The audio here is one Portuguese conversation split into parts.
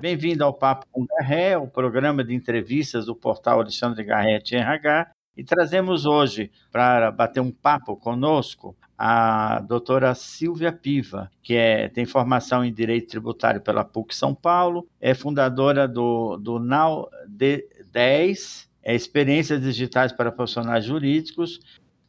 Bem-vindo ao Papo com Garré, o programa de entrevistas do portal Alexandre Garrett RH. E trazemos hoje para bater um papo conosco a doutora Silvia Piva, que é, tem formação em Direito Tributário pela PUC São Paulo, é fundadora do, do NAU 10, é Experiências Digitais para Profissionais Jurídicos.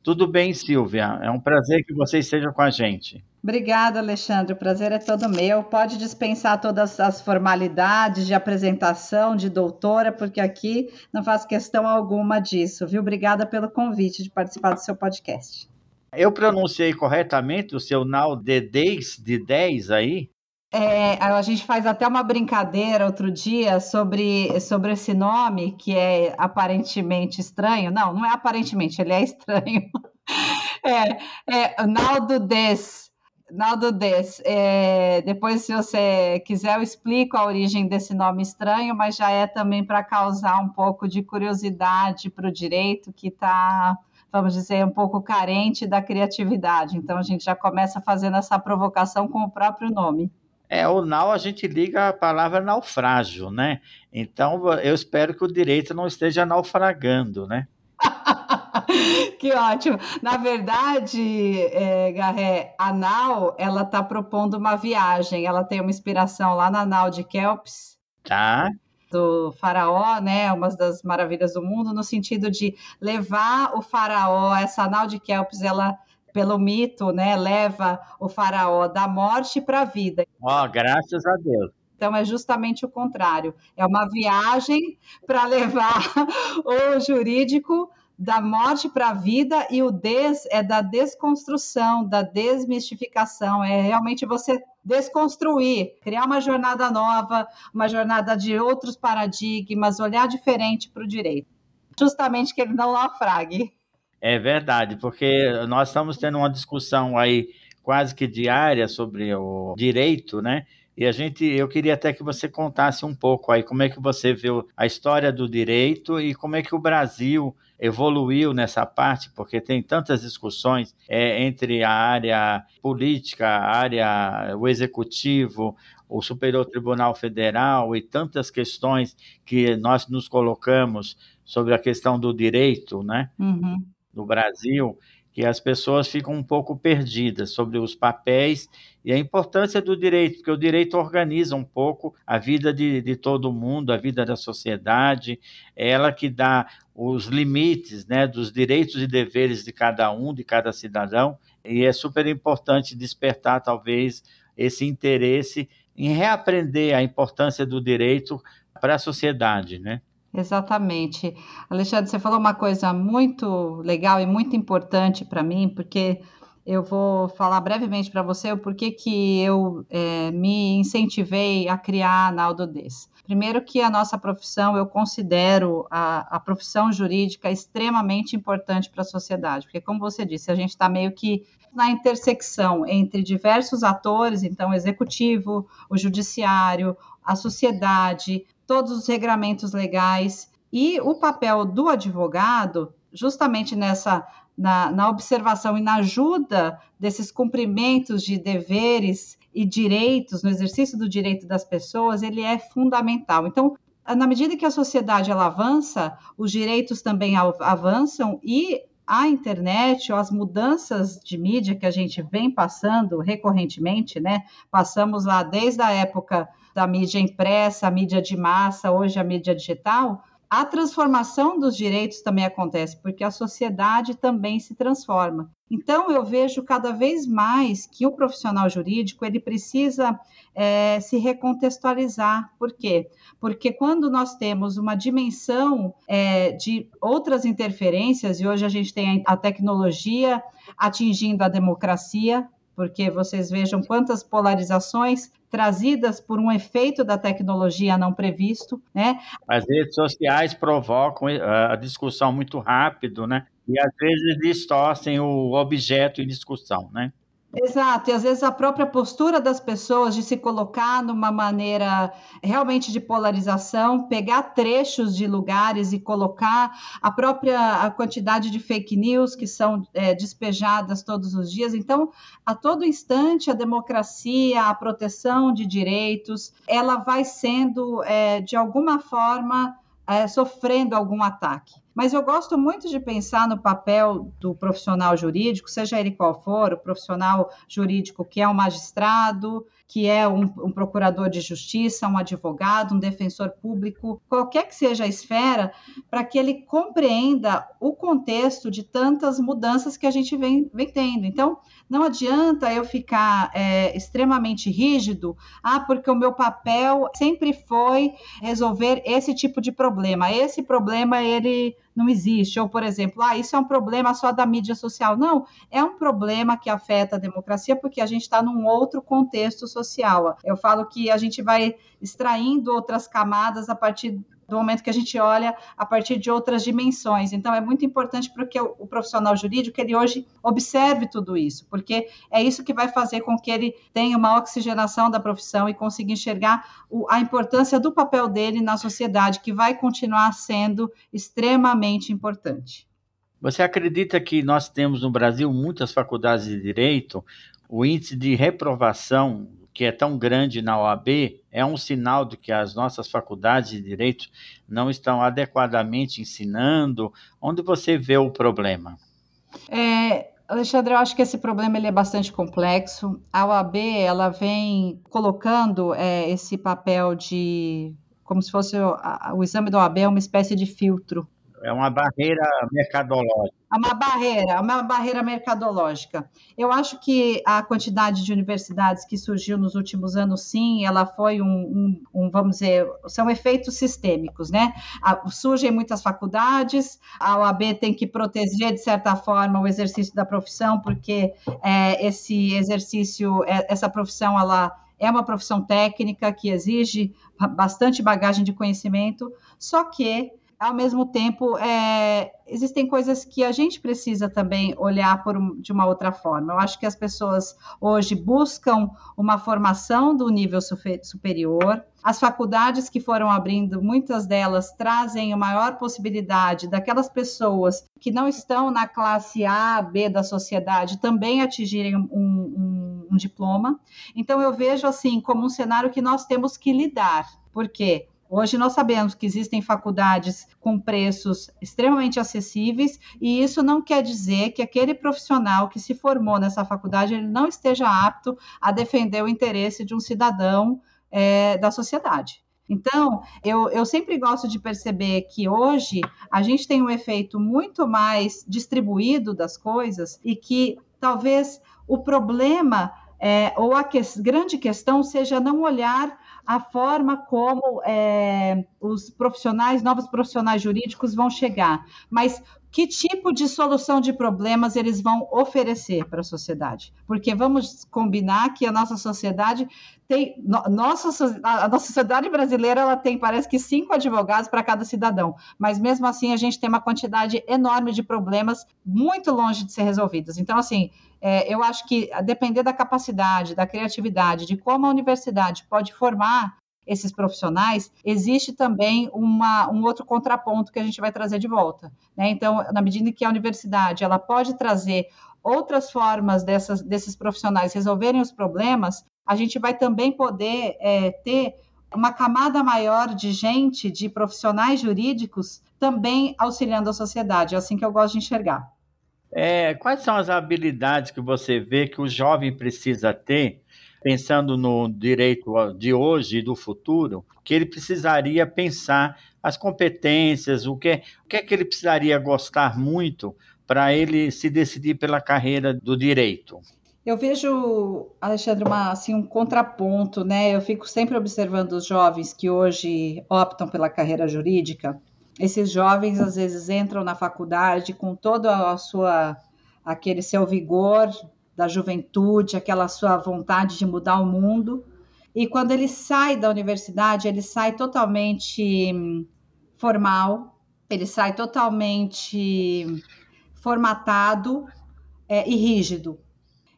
Tudo bem, Silvia? É um prazer que você esteja com a gente. Obrigada, Alexandre. O prazer é todo meu. Pode dispensar todas as formalidades de apresentação de doutora, porque aqui não faço questão alguma disso, viu? Obrigada pelo convite de participar do seu podcast. Eu pronunciei corretamente o seu NAU de 10, de 10 aí? É, a gente faz até uma brincadeira outro dia sobre, sobre esse nome, que é aparentemente estranho. Não, não é aparentemente, ele é estranho. É, é Naldo Des. Naldo Des. É, depois, se você quiser, eu explico a origem desse nome estranho, mas já é também para causar um pouco de curiosidade para o direito, que está vamos dizer, um pouco carente da criatividade. Então a gente já começa fazendo essa provocação com o próprio nome. É, o nau a gente liga a palavra naufrágio, né? Então eu espero que o direito não esteja naufragando, né? que ótimo. Na verdade, é, Garré, a nau, ela está propondo uma viagem. Ela tem uma inspiração lá na nau de Kelps. Tá do faraó, né, uma das maravilhas do mundo, no sentido de levar o faraó, essa nau de Kelps, ela pelo mito, né, leva o faraó da morte para a vida. Ó, oh, graças a Deus. Então é justamente o contrário. É uma viagem para levar o jurídico da morte para a vida e o des é da desconstrução, da desmistificação, é realmente você desconstruir, criar uma jornada nova, uma jornada de outros paradigmas, olhar diferente para o direito. Justamente que ele não naufrague. É verdade, porque nós estamos tendo uma discussão aí quase que diária sobre o direito, né? E a gente, eu queria até que você contasse um pouco aí como é que você viu a história do direito e como é que o Brasil evoluiu nessa parte, porque tem tantas discussões é, entre a área política, a área, o executivo, o Superior Tribunal Federal e tantas questões que nós nos colocamos sobre a questão do direito, né? Uhum. No Brasil, que as pessoas ficam um pouco perdidas sobre os papéis e a importância do direito, porque o direito organiza um pouco a vida de, de todo mundo, a vida da sociedade, é ela que dá os limites né, dos direitos e deveres de cada um, de cada cidadão, e é super importante despertar, talvez, esse interesse em reaprender a importância do direito para a sociedade, né? Exatamente. Alexandre, você falou uma coisa muito legal e muito importante para mim, porque eu vou falar brevemente para você o porquê que eu é, me incentivei a criar a Naldo Des. Primeiro que a nossa profissão, eu considero a, a profissão jurídica extremamente importante para a sociedade, porque como você disse, a gente está meio que na intersecção entre diversos atores, então executivo, o judiciário, a sociedade, todos os regramentos legais e o papel do advogado, justamente nessa na, na observação e na ajuda desses cumprimentos de deveres e direitos, no exercício do direito das pessoas, ele é fundamental. Então, na medida que a sociedade ela avança, os direitos também avançam e a internet ou as mudanças de mídia que a gente vem passando recorrentemente, né? Passamos lá desde a época da mídia impressa, a mídia de massa, hoje a mídia digital, a transformação dos direitos também acontece, porque a sociedade também se transforma. Então, eu vejo cada vez mais que o profissional jurídico ele precisa é, se recontextualizar. Por quê? Porque quando nós temos uma dimensão é, de outras interferências, e hoje a gente tem a tecnologia atingindo a democracia, porque vocês vejam quantas polarizações trazidas por um efeito da tecnologia não previsto, né? As redes sociais provocam eh, a discussão muito rápido, né? E às vezes distorcem o objeto em discussão, né? Exato, e às vezes a própria postura das pessoas de se colocar numa maneira realmente de polarização, pegar trechos de lugares e colocar a própria a quantidade de fake news que são é, despejadas todos os dias. Então, a todo instante, a democracia, a proteção de direitos, ela vai sendo, é, de alguma forma, é, sofrendo algum ataque. Mas eu gosto muito de pensar no papel do profissional jurídico, seja ele qual for, o profissional jurídico que é um magistrado, que é um, um, procurador de justiça, um advogado, um defensor público, qualquer que seja a esfera, para que ele compreenda o contexto de tantas mudanças que a gente vem, vem tendo. Então, não adianta eu ficar é, extremamente rígido, ah, porque o meu papel sempre foi resolver esse tipo de problema. Esse problema, ele não existe. Ou, por exemplo, ah, isso é um problema só da mídia social. Não, é um problema que afeta a democracia porque a gente está num outro contexto social. Eu falo que a gente vai extraindo outras camadas a partir do momento que a gente olha a partir de outras dimensões. Então, é muito importante para que o, profissional jurídico ele hoje observe tudo isso, porque é isso que vai fazer com que ele tenha uma oxigenação da profissão e consiga enxergar o, a importância do papel dele na sociedade, que vai continuar sendo extremamente importante. Você acredita que nós temos no Brasil muitas faculdades de direito, o índice de reprovação que é tão grande na OAB é um sinal de que as nossas faculdades de direito não estão adequadamente ensinando? Onde você vê o problema? É, Alexandre, eu acho que esse problema ele é bastante complexo. A OAB ela vem colocando é, esse papel de como se fosse o, a, o exame da OAB é uma espécie de filtro é uma barreira mercadológica. É uma barreira, uma barreira mercadológica. Eu acho que a quantidade de universidades que surgiu nos últimos anos, sim, ela foi um, um, um vamos dizer, são efeitos sistêmicos, né? surgem muitas faculdades, a OAB tem que proteger, de certa forma, o exercício da profissão, porque é, esse exercício, é, essa profissão, ela é uma profissão técnica que exige bastante bagagem de conhecimento, só que ao mesmo tempo, é, existem coisas que a gente precisa também olhar por, de uma outra forma. Eu acho que as pessoas hoje buscam uma formação do nível superior. As faculdades que foram abrindo, muitas delas trazem a maior possibilidade daquelas pessoas que não estão na classe A, B da sociedade também atingirem um, um, um diploma. Então, eu vejo assim como um cenário que nós temos que lidar. Por quê? Hoje nós sabemos que existem faculdades com preços extremamente acessíveis, e isso não quer dizer que aquele profissional que se formou nessa faculdade ele não esteja apto a defender o interesse de um cidadão é, da sociedade. Então, eu, eu sempre gosto de perceber que hoje a gente tem um efeito muito mais distribuído das coisas e que talvez o problema é, ou a que, grande questão seja não olhar a forma como é, os profissionais, novos profissionais jurídicos vão chegar, mas que tipo de solução de problemas eles vão oferecer para a sociedade? Porque vamos combinar que a nossa sociedade tem, nossa, a nossa sociedade brasileira ela tem, parece que cinco advogados para cada cidadão, mas mesmo assim a gente tem uma quantidade enorme de problemas muito longe de ser resolvidos. Então, assim, é, eu acho que depender da capacidade, da criatividade, de como a universidade pode formar esses profissionais, existe também uma, um outro contraponto que a gente vai trazer de volta. Né? Então, na medida que a universidade ela pode trazer outras formas dessas, desses profissionais resolverem os problemas, a gente vai também poder é, ter uma camada maior de gente, de profissionais jurídicos, também auxiliando a sociedade. É assim que eu gosto de enxergar. É, quais são as habilidades que você vê que o jovem precisa ter, pensando no direito de hoje e do futuro, que ele precisaria pensar as competências, o que, o que é que ele precisaria gostar muito para ele se decidir pela carreira do direito? Eu vejo, Alexandre, uma, assim, um contraponto, né? Eu fico sempre observando os jovens que hoje optam pela carreira jurídica esses jovens às vezes entram na faculdade com toda a sua aquele seu vigor da juventude, aquela sua vontade de mudar o mundo. E quando ele sai da universidade, ele sai totalmente hum, formal, ele sai totalmente formatado é, e rígido.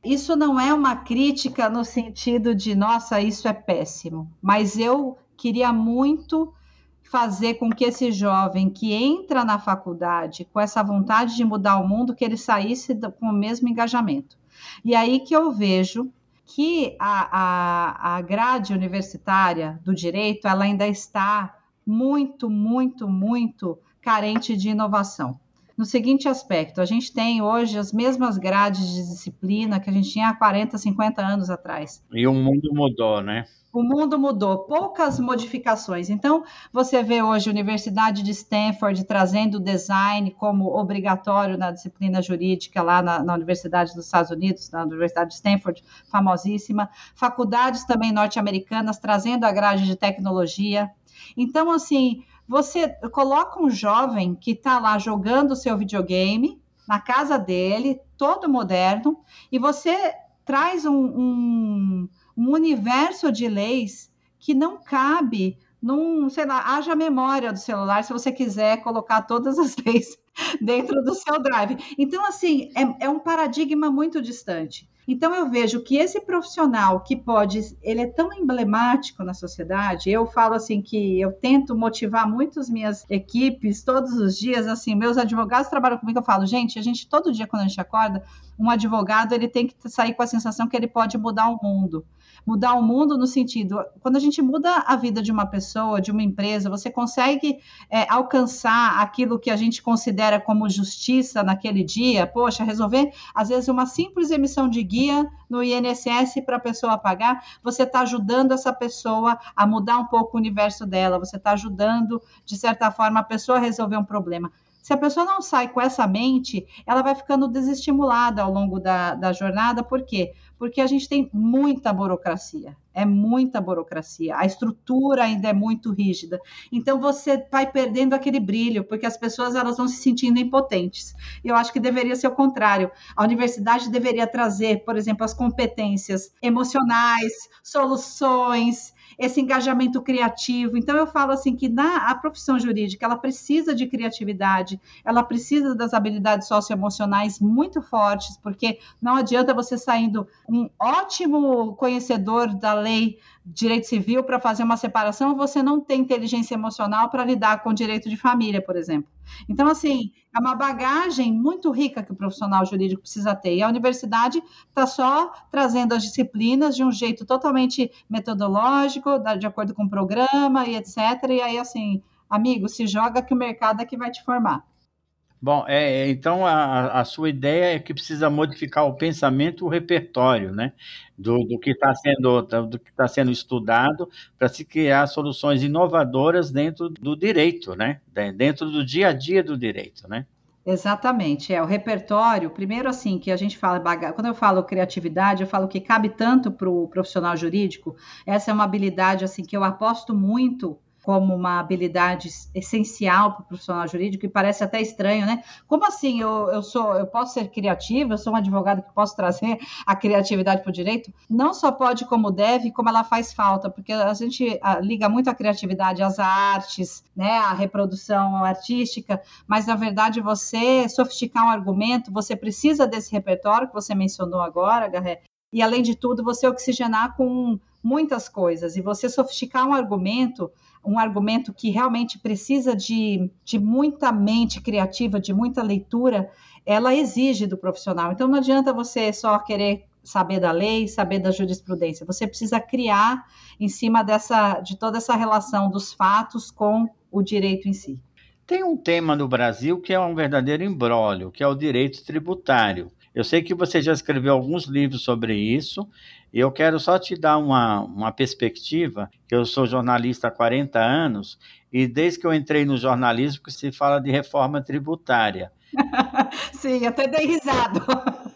Isso não é uma crítica no sentido de, nossa, isso é péssimo, mas eu queria muito fazer com que esse jovem que entra na faculdade com essa vontade de mudar o mundo, que ele saísse com o mesmo engajamento. E aí que eu vejo que a, a, a grade universitária do direito ela ainda está muito, muito, muito carente de inovação. No seguinte aspecto, a gente tem hoje as mesmas grades de disciplina que a gente tinha há 40, 50 anos atrás. E o mundo mudou, né? O mundo mudou, poucas modificações. Então, você vê hoje a Universidade de Stanford trazendo o design como obrigatório na disciplina jurídica lá na, na Universidade dos Estados Unidos, na Universidade de Stanford, famosíssima. Faculdades também norte-americanas trazendo a grade de tecnologia. Então, assim, você coloca um jovem que está lá jogando o seu videogame na casa dele, todo moderno, e você traz um, um, um universo de leis que não cabe num, sei lá, haja memória do celular se você quiser colocar todas as leis dentro do seu drive. Então, assim, é, é um paradigma muito distante. Então eu vejo que esse profissional que pode, ele é tão emblemático na sociedade. Eu falo assim que eu tento motivar muito as minhas equipes todos os dias, assim, meus advogados trabalham comigo, eu falo, gente, a gente todo dia quando a gente acorda, um advogado, ele tem que sair com a sensação que ele pode mudar o mundo mudar o mundo no sentido, quando a gente muda a vida de uma pessoa, de uma empresa, você consegue é, alcançar aquilo que a gente considera como justiça naquele dia, poxa, resolver, às vezes, uma simples emissão de guia no INSS para a pessoa pagar, você está ajudando essa pessoa a mudar um pouco o universo dela, você está ajudando, de certa forma, a pessoa a resolver um problema. Se a pessoa não sai com essa mente, ela vai ficando desestimulada ao longo da, da jornada, por quê? Porque a gente tem muita burocracia, é muita burocracia, a estrutura ainda é muito rígida. Então você vai perdendo aquele brilho, porque as pessoas elas vão se sentindo impotentes. Eu acho que deveria ser o contrário. A universidade deveria trazer, por exemplo, as competências emocionais, soluções, esse engajamento criativo. Então eu falo assim que na a profissão jurídica ela precisa de criatividade, ela precisa das habilidades socioemocionais muito fortes, porque não adianta você saindo um ótimo conhecedor da lei direito civil para fazer uma separação, você não tem inteligência emocional para lidar com direito de família, por exemplo. Então, assim, é uma bagagem muito rica que o profissional jurídico precisa ter. E a universidade está só trazendo as disciplinas de um jeito totalmente metodológico, de acordo com o programa e etc. E aí, assim, amigo, se joga que o mercado é que vai te formar. Bom, é, é, então a, a sua ideia é que precisa modificar o pensamento, o repertório, né? Do, do que está sendo, do que está sendo estudado para se criar soluções inovadoras dentro do direito, né? Dentro do dia a dia do direito, né? Exatamente, é o repertório. Primeiro, assim, que a gente fala, quando eu falo criatividade, eu falo que cabe tanto para o profissional jurídico. Essa é uma habilidade assim que eu aposto muito como uma habilidade essencial para o profissional jurídico e parece até estranho, né? Como assim eu, eu sou, eu posso ser criativa, eu sou um advogado que posso trazer a criatividade para o direito? Não só pode como deve, como ela faz falta, porque a gente liga muito a criatividade às artes, né, à reprodução artística, mas na verdade você sofisticar um argumento, você precisa desse repertório que você mencionou agora, Garré, e além de tudo, você oxigenar com muitas coisas e você sofisticar um argumento um argumento que realmente precisa de, de muita mente criativa, de muita leitura, ela exige do profissional. Então não adianta você só querer saber da lei, saber da jurisprudência. Você precisa criar em cima dessa, de toda essa relação dos fatos com o direito em si. Tem um tema no Brasil que é um verdadeiro embrólio, que é o direito tributário. Eu sei que você já escreveu alguns livros sobre isso, e eu quero só te dar uma, uma perspectiva, que eu sou jornalista há 40 anos, e desde que eu entrei no jornalismo se fala de reforma tributária. Sim, até dei risado.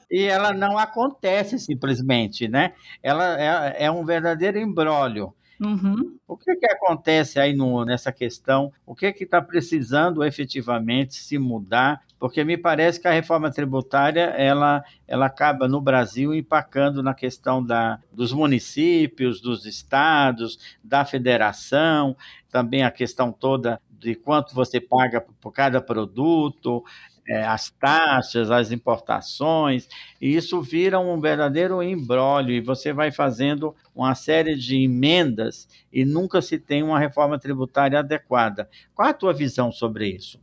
E ela não acontece simplesmente, né? Ela é, é um verdadeiro embrólio. Uhum. O que, que acontece aí no, nessa questão? O que está precisando efetivamente se mudar? Porque me parece que a reforma tributária ela, ela acaba no Brasil empacando na questão da, dos municípios, dos estados, da federação, também a questão toda de quanto você paga por cada produto. É, as taxas, as importações, e isso vira um verdadeiro embrólio, e você vai fazendo uma série de emendas e nunca se tem uma reforma tributária adequada. Qual a tua visão sobre isso?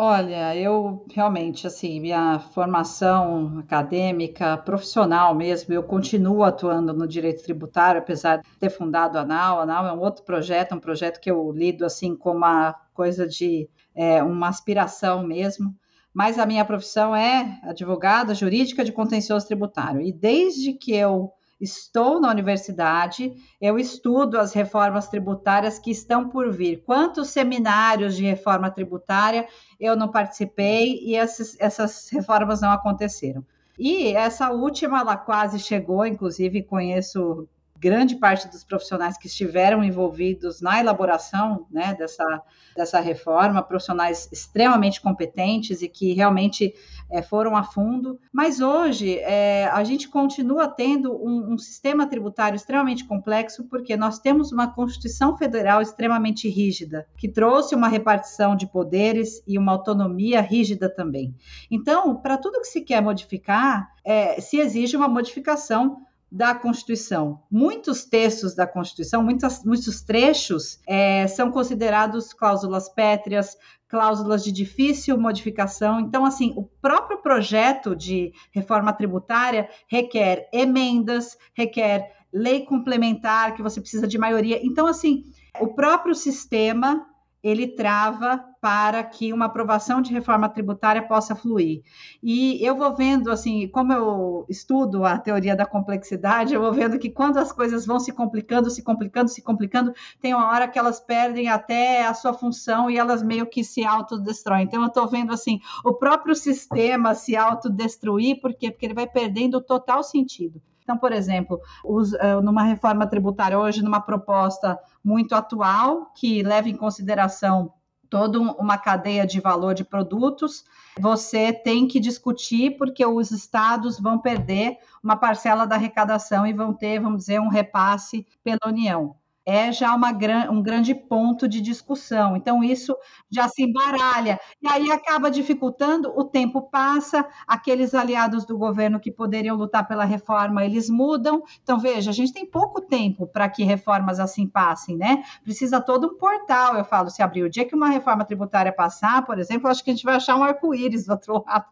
Olha, eu realmente, assim, minha formação acadêmica, profissional mesmo, eu continuo atuando no direito tributário, apesar de ter fundado a ANAL. A ANAL é um outro projeto, um projeto que eu lido, assim, como uma coisa de, é, uma aspiração mesmo. Mas a minha profissão é advogada jurídica de contencioso tributário. E desde que eu Estou na universidade, eu estudo as reformas tributárias que estão por vir. Quantos seminários de reforma tributária eu não participei e essas, essas reformas não aconteceram? E essa última, ela quase chegou, inclusive conheço grande parte dos profissionais que estiveram envolvidos na elaboração né, dessa, dessa reforma, profissionais extremamente competentes e que realmente é, foram a fundo. Mas hoje é, a gente continua tendo um, um, sistema tributário extremamente complexo, porque nós temos uma Constituição Federal extremamente rígida, que trouxe uma repartição de poderes e uma autonomia rígida também. Então, para tudo que se quer modificar, é, se exige uma modificação da Constituição. Muitos textos da Constituição, muitos, muitos trechos é, são considerados cláusulas pétreas, cláusulas de difícil modificação. Então, assim, o próprio projeto de reforma tributária requer emendas, requer lei complementar, que você precisa de maioria. Então, assim, o próprio sistema ele trava para que uma aprovação de reforma tributária possa fluir. E eu vou vendo, assim, como eu estudo a teoria da complexidade, eu vou vendo que quando as coisas vão se complicando, se complicando, se complicando, tem uma hora que elas perdem até a sua função e elas meio que se autodestroem. Então, eu estou vendo, assim, o próprio sistema se autodestruir, por quê? Porque ele vai perdendo o total sentido. Então, por exemplo, os, eh, numa reforma tributária hoje, numa proposta muito atual, que leva em consideração toda uma cadeia de valor de produtos, você tem que discutir porque os estados vão perder uma parcela da arrecadação e vão ter, vamos dizer, um repasse pela União é já uma, um grande ponto de discussão. Então, isso já se embaralha. E aí acaba dificultando, o tempo passa, aqueles aliados do governo que poderiam lutar pela reforma, eles mudam. Então, veja, a gente tem pouco tempo para que reformas assim passem, né? Precisa todo um portal, eu falo, se abrir. O dia que uma reforma tributária passar, por exemplo, acho que a gente vai achar um arco-íris do outro lado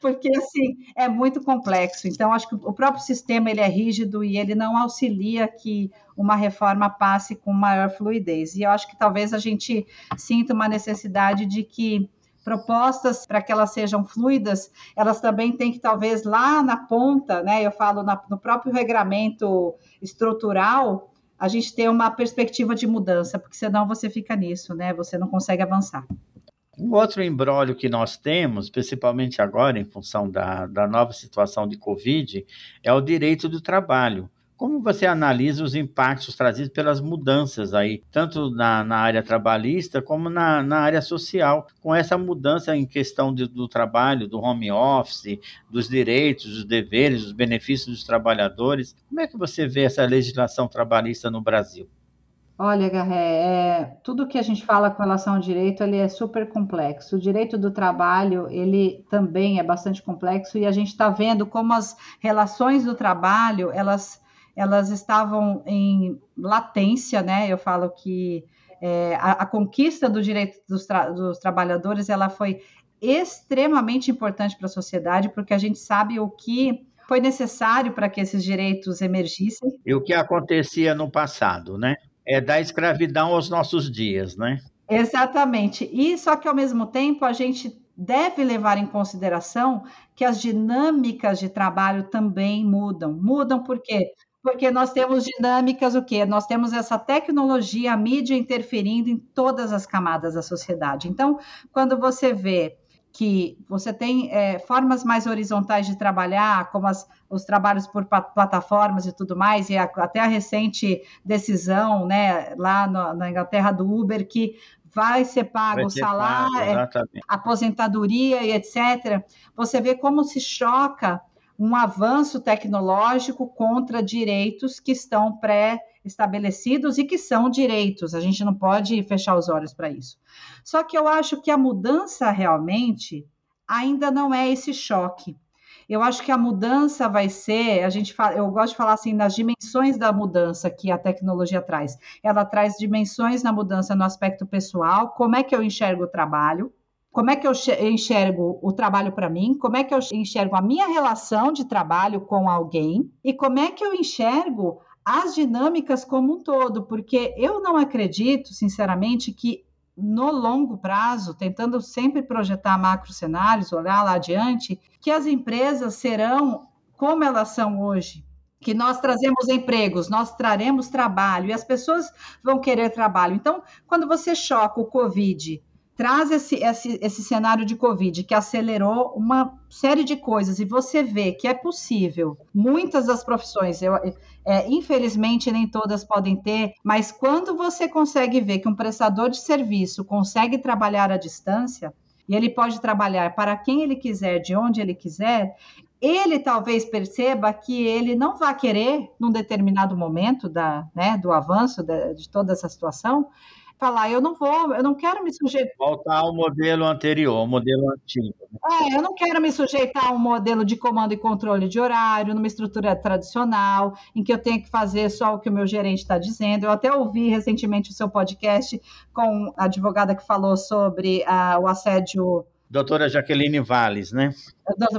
porque assim é muito complexo. Então acho que o próprio sistema ele é rígido e ele não auxilia que uma reforma passe com maior fluidez. E eu acho que talvez a gente sinta uma necessidade de que propostas para que elas sejam fluidas, elas também têm que talvez lá na ponta, né? Eu falo na, no próprio regramento estrutural, a gente ter uma perspectiva de mudança, porque senão você fica nisso, né? Você não consegue avançar. Um outro embrólio que nós temos, principalmente agora em função da, da nova situação de Covid, é o direito do trabalho. Como você analisa os impactos trazidos pelas mudanças aí, tanto na, na área trabalhista como na, na área social, com essa mudança em questão de, do trabalho, do home office, dos direitos, dos deveres, dos benefícios dos trabalhadores? Como é que você vê essa legislação trabalhista no Brasil? Olha, Garré, é, tudo que a gente fala com relação ao direito, ele é super complexo. O direito do trabalho, ele também é bastante complexo e a gente está vendo como as relações do trabalho, elas, elas estavam em latência, né? Eu falo que é, a, a, conquista do direito dos, tra dos trabalhadores, ela foi extremamente importante para a sociedade, porque a gente sabe o que foi necessário para que esses direitos emergissem. E o que acontecia no passado, né? É da escravidão aos nossos dias, né? Exatamente. E só que ao mesmo tempo a gente deve levar em consideração que as dinâmicas de trabalho também mudam. Mudam por quê? Porque nós temos dinâmicas o quê? Nós temos essa tecnologia, a mídia interferindo em todas as camadas da sociedade. Então, quando você vê que você tem é, formas mais horizontais de trabalhar, como as, os trabalhos por plataformas e tudo mais, e a, até a recente decisão né, lá no, na Inglaterra do Uber, que vai ser pago vai o salário, pago, aposentadoria e etc. Você vê como se choca um avanço tecnológico contra direitos que estão pré-estabelecidos e que são direitos. A gente não pode fechar os olhos para isso. Só que eu acho que a mudança realmente ainda não é esse choque. Eu acho que a mudança vai ser, a gente fala, eu gosto de falar assim nas dimensões da mudança que a tecnologia traz. Ela traz dimensões na mudança no aspecto pessoal, como é que eu enxergo o trabalho, como é que eu enxergo o trabalho para mim, como é que eu enxergo a minha relação de trabalho com alguém e como é que eu enxergo as dinâmicas como um todo, porque eu não acredito, sinceramente, que no longo prazo, tentando sempre projetar macro cenários, olhar lá adiante, que as empresas serão como elas são hoje. Que nós trazemos empregos, nós traremos trabalho e as pessoas vão querer trabalho. Então, quando você choca o Covid traz esse, esse, esse cenário de Covid que acelerou uma série de coisas e você vê que é possível, muitas das profissões, eu, é, infelizmente nem todas podem ter, mas quando você consegue ver que um prestador de serviço consegue trabalhar à distância, e ele pode trabalhar para quem ele quiser, de onde ele quiser, ele talvez perceba que ele não vai querer, num determinado momento da, né, do avanço de, de toda essa situação, falar, eu não vou, eu não quero me sujeitar. Voltar ao modelo anterior, ao modelo antigo. Né? É, eu não quero me sujeitar a um modelo de comando e controle de horário, numa estrutura tradicional, em que eu tenho que fazer só o que o meu gerente está dizendo. Eu até ouvi recentemente o seu podcast com a advogada que falou sobre uh, o assédio doutora Jaqueline Valles, né?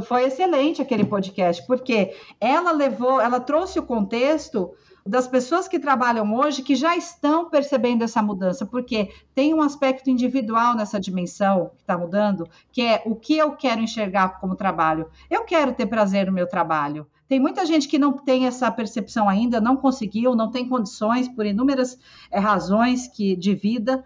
Foi excelente aquele podcast, porque ela levou, ela trouxe o contexto das pessoas que trabalham hoje que já estão percebendo essa mudança, porque tem um aspecto individual nessa dimensão que está mudando, que é o que eu quero enxergar como trabalho. Eu quero ter prazer no meu trabalho. Tem muita gente que não tem essa percepção ainda, não conseguiu, não tem condições por inúmeras é, razões que de vida,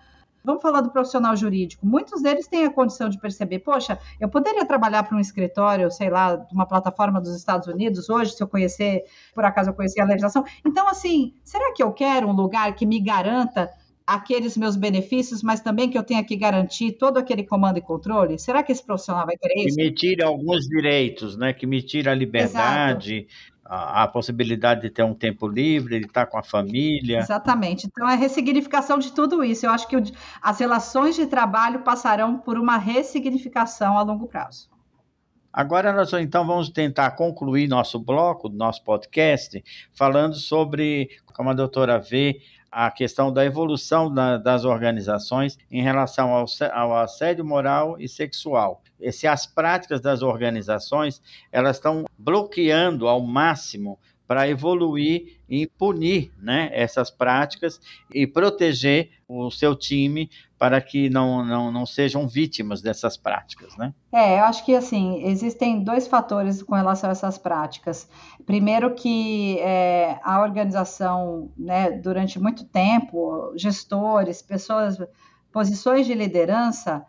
Vamos falar do profissional jurídico. Muitos deles têm a condição de perceber, poxa, eu poderia trabalhar para um escritório, sei lá, de uma plataforma dos Estados Unidos hoje, se eu conhecer, por acaso eu conhecer a legislação. Então, assim, será que eu quero um lugar que me garanta aqueles meus benefícios, mas também que eu tenha que garantir todo aquele comando e controle? Será que esse profissional vai querer isso? Que me tire alguns direitos, né? Que me tire a liberdade, Exato a, a, possibilidade de ter um tempo livre, de estar com a família. Exatamente. Então, é ressignificação de tudo isso. Eu acho que o, as relações de trabalho passarão por uma ressignificação a longo prazo. Agora nós então vamos tentar concluir nosso bloco, nosso podcast, falando sobre, como a doutora vê, a questão da evolução da, das organizações em relação ao, ao, assédio moral e sexual. Se as práticas das organizações elas estão bloqueando ao máximo para evoluir e punir né, essas práticas e proteger o seu time para que não, não, não sejam vítimas dessas práticas, né? É, eu acho que assim, existem dois fatores com relação a essas práticas. Primeiro que é, a organização, né, durante muito tempo, gestores, pessoas, posições de liderança,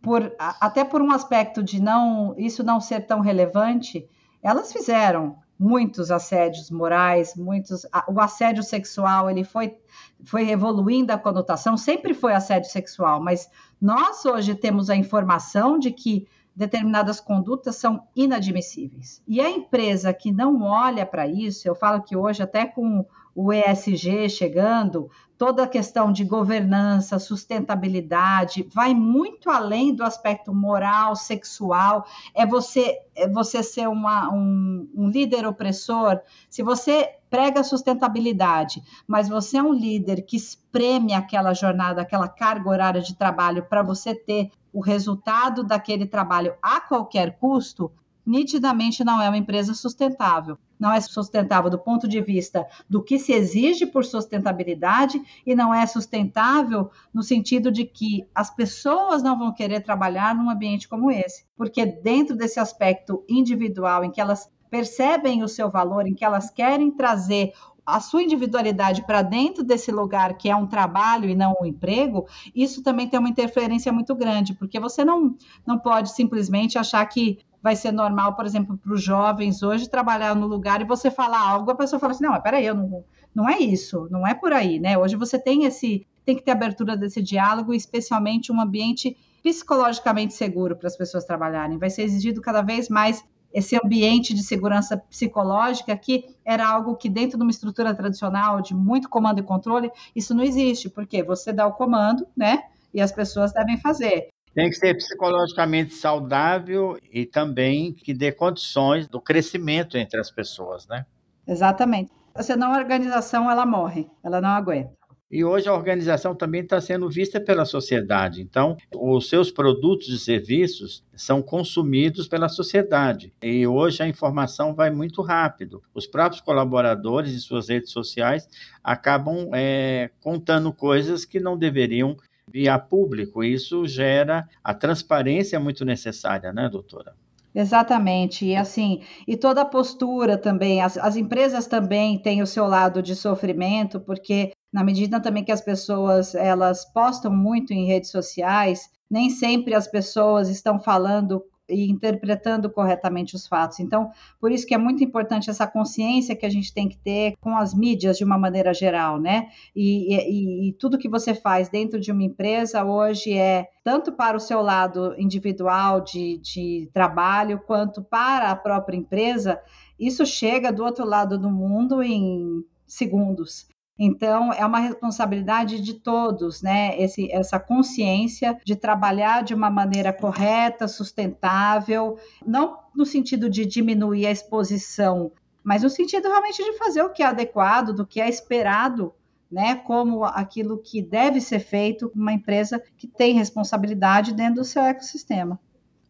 por, até por um aspecto de não isso não ser tão relevante, elas fizeram muitos assédios morais, muitos o assédio sexual ele foi foi evoluindo a conotação, sempre foi assédio sexual, mas nós hoje temos a informação de que determinadas condutas são inadmissíveis. E a empresa que não olha para isso, eu falo que hoje até com o ESG chegando, toda a questão de governança, sustentabilidade, vai muito além do aspecto moral, sexual. É você, é você ser uma, um, um líder opressor. Se você prega sustentabilidade, mas você é um líder que espreme aquela jornada, aquela carga horária de trabalho para você ter o resultado daquele trabalho a qualquer custo, nitidamente não é uma empresa sustentável. Não é sustentável do ponto de vista do que se exige por sustentabilidade e não é sustentável no sentido de que as pessoas não vão querer trabalhar num ambiente como esse, porque dentro desse aspecto individual em que elas percebem o seu valor, em que elas querem trazer a sua individualidade para dentro desse lugar que é um trabalho e não um emprego, isso também tem uma interferência muito grande, porque você não, não pode simplesmente achar que vai ser normal, por exemplo, para os jovens hoje trabalhar no lugar e você falar algo, a pessoa fala assim, não, peraí, eu não, não é isso, não é por aí, né? Hoje você tem esse, tem que ter abertura desse diálogo, especialmente um ambiente psicologicamente seguro para as pessoas trabalharem. Vai ser exigido cada vez mais esse ambiente de segurança psicológica que era algo que dentro de uma estrutura tradicional de muito comando e controle, isso não existe, porque você dá o comando, né? E as pessoas devem fazer. Tem que ser psicologicamente saudável e também que dê condições do crescimento entre as pessoas, né? Exatamente. Senão a organização ela morre, ela não aguenta. E hoje a organização também está sendo vista pela sociedade. Então, os seus produtos e serviços são consumidos pela sociedade. E hoje a informação vai muito rápido. Os próprios colaboradores em suas redes sociais acabam é, contando coisas que não deveriam vir a público. Isso gera a transparência muito necessária, né, doutora? Exatamente, e assim, e toda a postura também, as, as empresas também têm o seu lado de sofrimento, porque na medida também que as pessoas elas postam muito em redes sociais, nem sempre as pessoas estão falando e interpretando corretamente os fatos. Então, por isso que é muito importante essa consciência que a gente tem que ter com as mídias de uma maneira geral, né? E, e, e, tudo que você faz dentro de uma empresa hoje é tanto para o seu lado individual de, de trabalho, quanto para a própria empresa, isso chega do outro lado do mundo em segundos. Então, é uma responsabilidade de todos, né? Esse, essa consciência de trabalhar de uma maneira correta, sustentável, não no sentido de diminuir a exposição, mas no sentido realmente de fazer o que é adequado, do que é esperado, né? Como aquilo que deve ser feito uma empresa que tem responsabilidade dentro do seu ecossistema.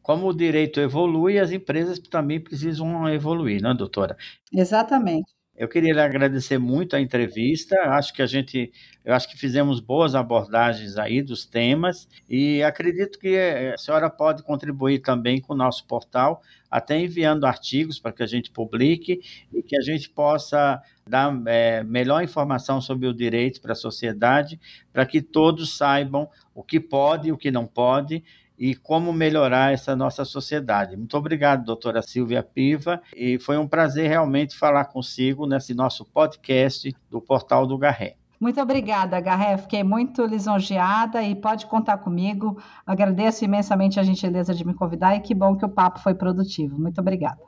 Como o direito evolui, as empresas também precisam evoluir, não, é, doutora? Exatamente. Eu queria lhe agradecer muito a entrevista. Acho que a gente, eu acho que fizemos boas abordagens aí dos temas e acredito que eh, a senhora pode contribuir também com o nosso portal, até enviando artigos para que a gente publique e que a gente possa dar é, melhor informação sobre o direito para a sociedade, para que todos saibam o que pode e o que não pode e como melhorar essa nossa sociedade. Muito obrigado, doutora Silvia Piva, e foi um prazer realmente falar consigo nesse nosso podcast do Portal do Garré. Muito obrigada, Garré. Fiquei muito lisonjeada e pode contar comigo. Agradeço imensamente a gentileza de me convidar e que bom que o papo foi produtivo. Muito obrigada.